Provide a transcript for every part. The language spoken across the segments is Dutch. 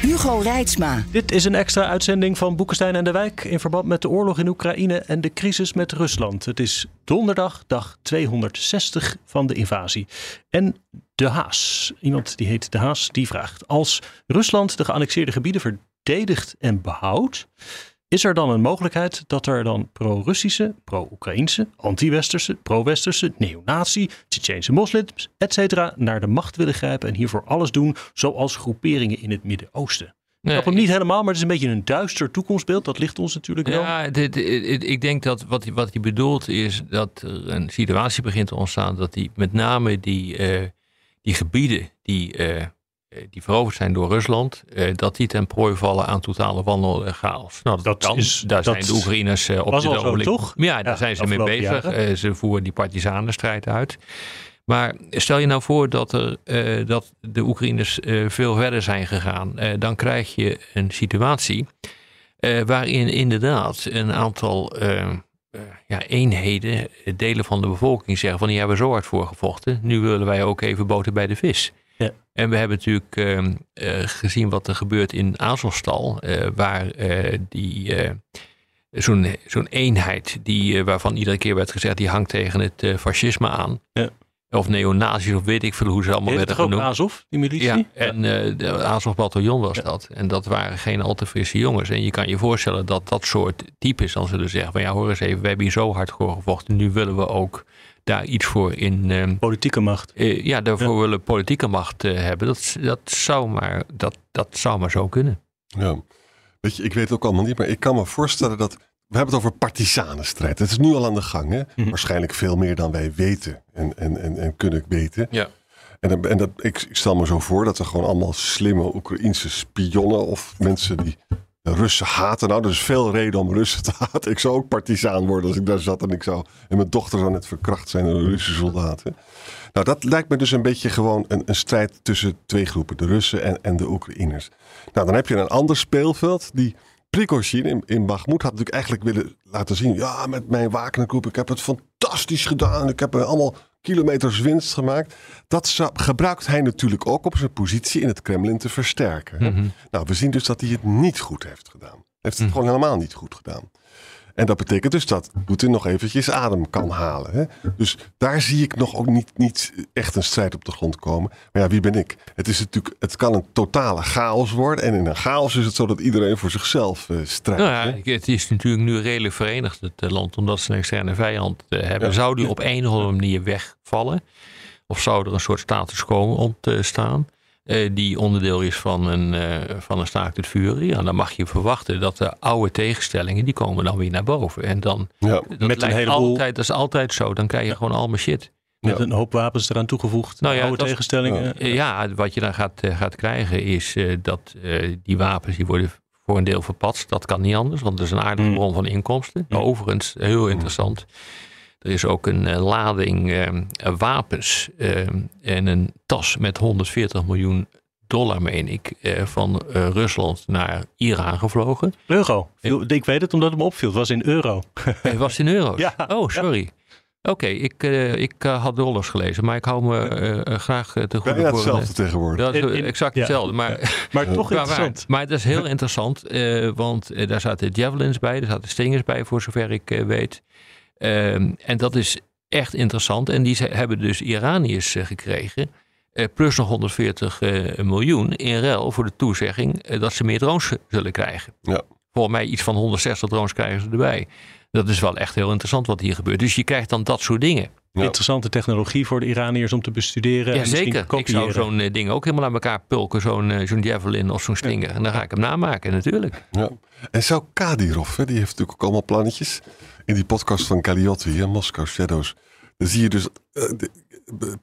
Hugo Reitsma. Dit is een extra uitzending van Boekenstein en de Wijk in verband met de oorlog in Oekraïne en de crisis met Rusland. Het is donderdag, dag 260 van de invasie. En De Haas, iemand die heet De Haas, die vraagt: Als Rusland de geannexeerde gebieden verdedigt en behoudt, is er dan een mogelijkheid dat er dan pro-Russische, pro-Oekraïnse, anti-Westerse, pro-Westerse, neonazi, Tsjetsjeense moslims, etc. naar de macht willen grijpen en hiervoor alles doen, zoals groeperingen in het Midden-Oosten? Ik Nee, snap hem niet helemaal, maar het is een beetje een duister toekomstbeeld. Dat ligt ons natuurlijk wel. Ja, dit, dit- ik denk dat wat hij, wat hij bedoelt is dat er een situatie begint te ontstaan dat die met name die, eh, die gebieden die, eh, die veroverd zijn door Rusland, eh, dat die ten prooi vallen aan totale wanhoop en chaos. Nou, dat, is- daar dat zijn de Oekraïners eh, op dit ogenblik. toch? Ja, daar Ja, zijn ze mee bezig. Eh, ze voeren die partisanenstrijd uit. Maar stel je nou voor dat, er, eh, dat de Oekraïners eh, veel verder zijn gegaan. eh, dan krijg je een situatie eh, waarin inderdaad een aantal eh, eh, ja, eenheden, eh, delen van de bevolking zeggen van hier hebben we zo hard voor gevochten. Nu willen wij ook even boter bij de vis. Ja. En we hebben natuurlijk eh, eh, gezien wat er gebeurt in Azovstal, eh, waar eh, die... Zo'n zo'n eenheid die, waarvan iedere keer werd gezegd... die hangt tegen het fascisme aan. Ja. Of neonazis of weet ik veel hoe ze allemaal Heet werden genoemd. Azov, die militie? Ja, en eh, de Azov bataljon was Ja. dat. En dat waren geen al te frisse jongens. En je kan je voorstellen dat dat soort types dan zullen zeggen... van ja, hoor eens even, we hebben hier zo hard voor gevochten. Nu willen we ook daar iets voor in... eh, Politieke macht. eh, ja, daarvoor willen politieke macht eh, hebben. Dat, dat, zou maar, dat, dat zou maar zo kunnen. Ja. Weet je, ik weet het ook allemaal niet, maar ik kan me voorstellen dat. We hebben het over partisanenstrijd. Het is nu al aan de gang. Hè? Mhm. Waarschijnlijk veel meer dan wij weten en, en, en, en kunnen weten. Ja. En, dan- en dat, ik, ik stel me zo voor dat er gewoon allemaal slimme Oekraïnse spionnen of mensen die Russen haten. Nou, er is veel reden om Russen te haten. Ik zou ook partisaan worden als ik daar zat en ik zou. En mijn dochter zou net verkracht zijn door Russische soldaten. Nou, dat lijkt me dus een beetje gewoon een, een strijd tussen twee groepen, de Russen en, en de Oekraïners. Nou, dan heb je een ander speelveld. Die Prigozhin in, in Bakhmut had natuurlijk eigenlijk willen laten zien. Ja, met mijn Wagnergroep, ik heb het fantastisch gedaan. Ik heb er allemaal kilometers winst gemaakt. Dat gebruikt hij natuurlijk ook om zijn positie in het Kremlin te versterken. Mhm. Nou, we zien dus dat hij het niet goed heeft gedaan. Hij heeft het gewoon helemaal niet goed gedaan. En dat betekent dus dat Poetin nog eventjes adem kan halen. Hè? Dus daar zie ik nog ook niet, niet echt een strijd op de grond komen. Maar ja, wie ben ik? Het, is natuurlijk, het kan een totale chaos worden. En in een chaos is het zo dat iedereen voor zichzelf eh, strijdt. Nou ja, het is natuurlijk nu redelijk verenigd, het eh, land, omdat ze een externe vijand eh, hebben. Ja. Zou die op een of andere manier wegvallen? Of zou er een soort status quo ontstaan? Eh die onderdeel is van een, eh, van een staakt het vuren. Ja, dan mag je verwachten dat de oude tegenstellingen, die komen dan weer naar boven. En dan, Ja. dat Met een heleboel- altijd, dat is altijd zo. Dan krijg je gewoon allemaal shit. Met Ja. een hoop wapens eraan toegevoegd. Nou ja, oude dat- tegenstellingen. Eh, Ja, wat je dan gaat, gaat krijgen is eh, dat eh, die wapens die worden voor een deel verpatst. Dat kan niet anders, want dat is een aardige Hmm. bron van inkomsten. Hmm. Overigens, heel interessant. Er is ook een eh, lading eh, wapens eh, en een tas met 140 miljoen dollar, meen ik, eh, van eh, Rusland naar Iran gevlogen. Euro. Ik weet het omdat het me opviel. Het was in euro. Eh, was het in euro's? Ja. Oh, sorry. Oké, ik, eh, ik had dollars gelezen, maar ik hou me graag te goede voor een- hetzelfde tegenwoordig. Dat is In- in- exact ja. hetzelfde. Maar, Maar toch maar, interessant. maar dat is heel interessant, eh, want daar zaten javelins bij, er zaten stingers bij, voor zover ik eh, weet. Ehm, en dat is echt interessant. En die ze- hebben dus Iraniërs eh, gekregen, eh, plus nog 140 eh, miljoen in ruil voor de toezegging dat ze meer drones zullen krijgen. Ja. Volgens mij iets van 160 drones krijgen ze erbij. Dat is wel echt heel interessant wat hier gebeurt. Dus je krijgt dan dat soort dingen. Ja. Interessante technologie voor de Iraniërs om te bestuderen. Ja, en misschien zeker. Ik zou zo'n ding ook helemaal aan elkaar pulken. Zo'n eh, zo'n javelin of zo'n stinger. En dan ga ik hem namaken natuurlijk. Ja. En zou Kadirov, hè, die heeft natuurlijk ook allemaal plannetjes. In die podcast van Kaliotti, hè, Moscow Shadows. Dan zie je dus, eh, de-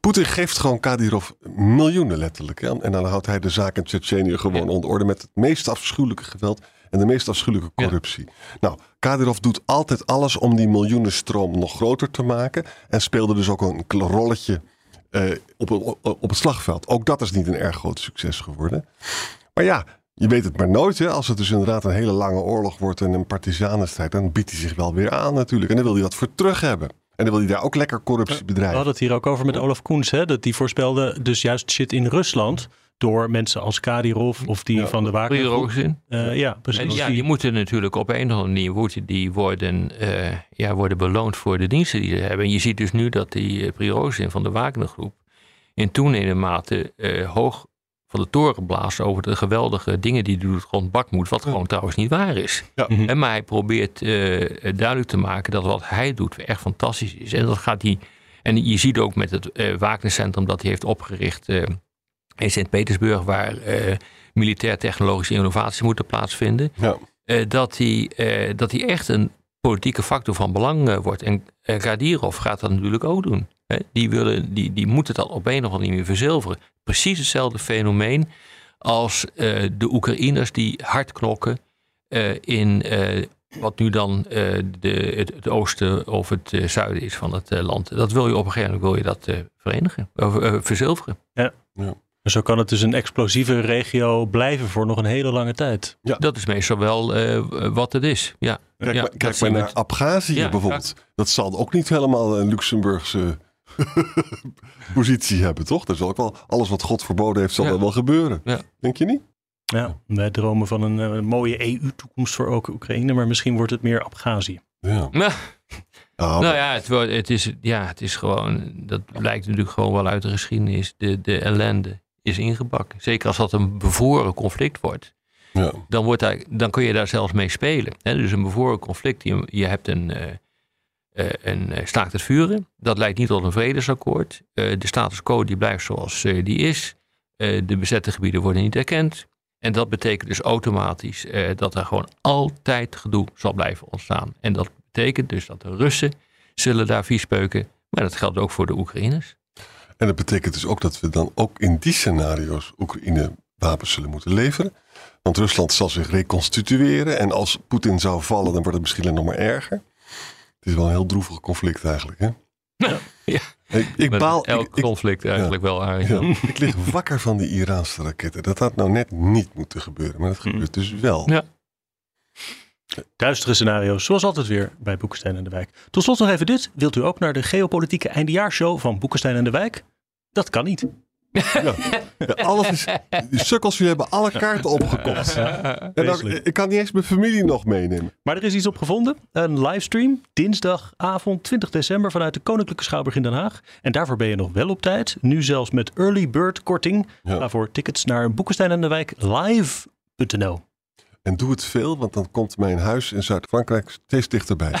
Poetin geeft gewoon Kadyrov miljoenen letterlijk. Hè? En dan houdt hij de zaak in Tsjetsjenië gewoon onder orde met het meest afschuwelijke geweld en de meest afschuwelijke corruptie. Nou, Kadyrov doet altijd alles om die miljoenenstroom nog groter te maken. En speelde dus ook een rolletje eh, op, op, op het slagveld. Ook dat is niet een erg groot succes geworden. Maar ja, je weet het maar nooit. Hè? Als het dus inderdaad een hele lange oorlog wordt en een partisanenstrijd, dan biedt hij zich wel weer aan natuurlijk. En dan wil hij wat voor terug hebben. En dan wil hij daar ook lekker corruptie bedrijven. We hadden het hier ook over met Olaf Koens. Hè? Dat die voorspelde dus juist shit in Rusland. Door mensen als Kadyrov of die van de Wagner. Uh, ja, precies. ja, die moeten natuurlijk op een of andere manier die worden, uh, ja, worden beloond voor de diensten die ze hebben. En je ziet dus nu dat die uh, Prigozhin van de Wagnergroep in toenemende mate hoog van de toren blaast over de geweldige dingen die hij doet rond Bakmoed, wat gewoon trouwens niet waar is. Ja. En maar hij probeert uh, duidelijk te maken dat wat hij doet echt fantastisch is. En dat gaat hij. En je ziet ook met het uh, Wagnercentrum dat hij heeft opgericht uh, in Sint-Petersburg, waar militair-technologische innovaties moeten plaatsvinden. Ja. dat, hij, dat hij echt een politieke factor van belang wordt. En Gadirov gaat dat natuurlijk ook doen. Die, willen, die, die moeten dat op een of andere manier verzilveren. Precies hetzelfde fenomeen als uh, de Oekraïners die hard knokken uh, in uh, wat nu dan de, het, het, oosten of het zuiden is van het land. Dat wil je op een gegeven moment wil je dat verenigen, of verzilveren. Ja. ja. Zo kan het dus een explosieve regio blijven voor nog een hele lange tijd. Ja. Dat is meestal wel wat het is. Ja. Kijk, ja, maar, kijk maar naar Abhazie bijvoorbeeld. Dat zal ook niet helemaal een Luxemburgse positie hebben, toch? Dat is ook wel alles wat God verboden heeft, zal wel gebeuren. Ja. Denk je niet? Ja, wij dromen van een, een mooie EU-toekomst voor ook Oekraïne, maar misschien wordt het meer Abhazie. Ja. Nou, nou ja, het, wordt, het, is, ja, het is gewoon, dat blijkt natuurlijk gewoon wel uit de geschiedenis. De, de ellende is ingebakken. Zeker als dat een bevoren conflict wordt. Ja. Dan, wordt daar, dan kun je daar zelfs mee spelen. Hè? Dus een bevoren conflict, je, je hebt een, uh, een uh, staakt het vuren. Dat leidt niet tot een vredesakkoord. de status quo die blijft zoals die is. de bezette gebieden worden niet erkend. En dat betekent dus automatisch dat er gewoon altijd gedoe zal blijven ontstaan. En dat betekent dus dat de Russen zullen daar viespeuken. Maar dat geldt ook voor de Oekraïners. En dat betekent dus ook dat we dan ook in die scenario's Oekraïne wapens zullen moeten leveren. Want Rusland zal zich reconstitueren. En als Poetin zou vallen, dan wordt het misschien nog maar erger. Het is wel een heel droevig conflict eigenlijk. Hè? Ja. ja. Ik, baal, elk conflict eigenlijk wel eigenlijk. ik lig wakker van die Iraanse raketten. Dat had nou net niet moeten gebeuren. Maar dat mm. gebeurt dus wel. Ja. Duistere scenario's, zoals altijd weer bij Boekenstein en de Wijk. Tot slot nog even dit. Wilt u ook naar de geopolitieke eindejaarsshow van Boekenstein en de Wijk? Dat kan niet. Ja. ja alles is, die sukkels, jullie hebben alle kaarten opgekocht. en dan, ik kan niet eens mijn familie nog meenemen. Maar er is iets op gevonden. Een livestream, dinsdagavond 20 december vanuit de Koninklijke Schouwburg in Den Haag. En daarvoor ben je nog wel op tijd. Nu zelfs met early bird korting. Ja. voor tickets naar Boekenstein en de Wijk live.nl. En doe het veel, want dan komt mijn huis in Zuid-Frankrijk steeds dichterbij.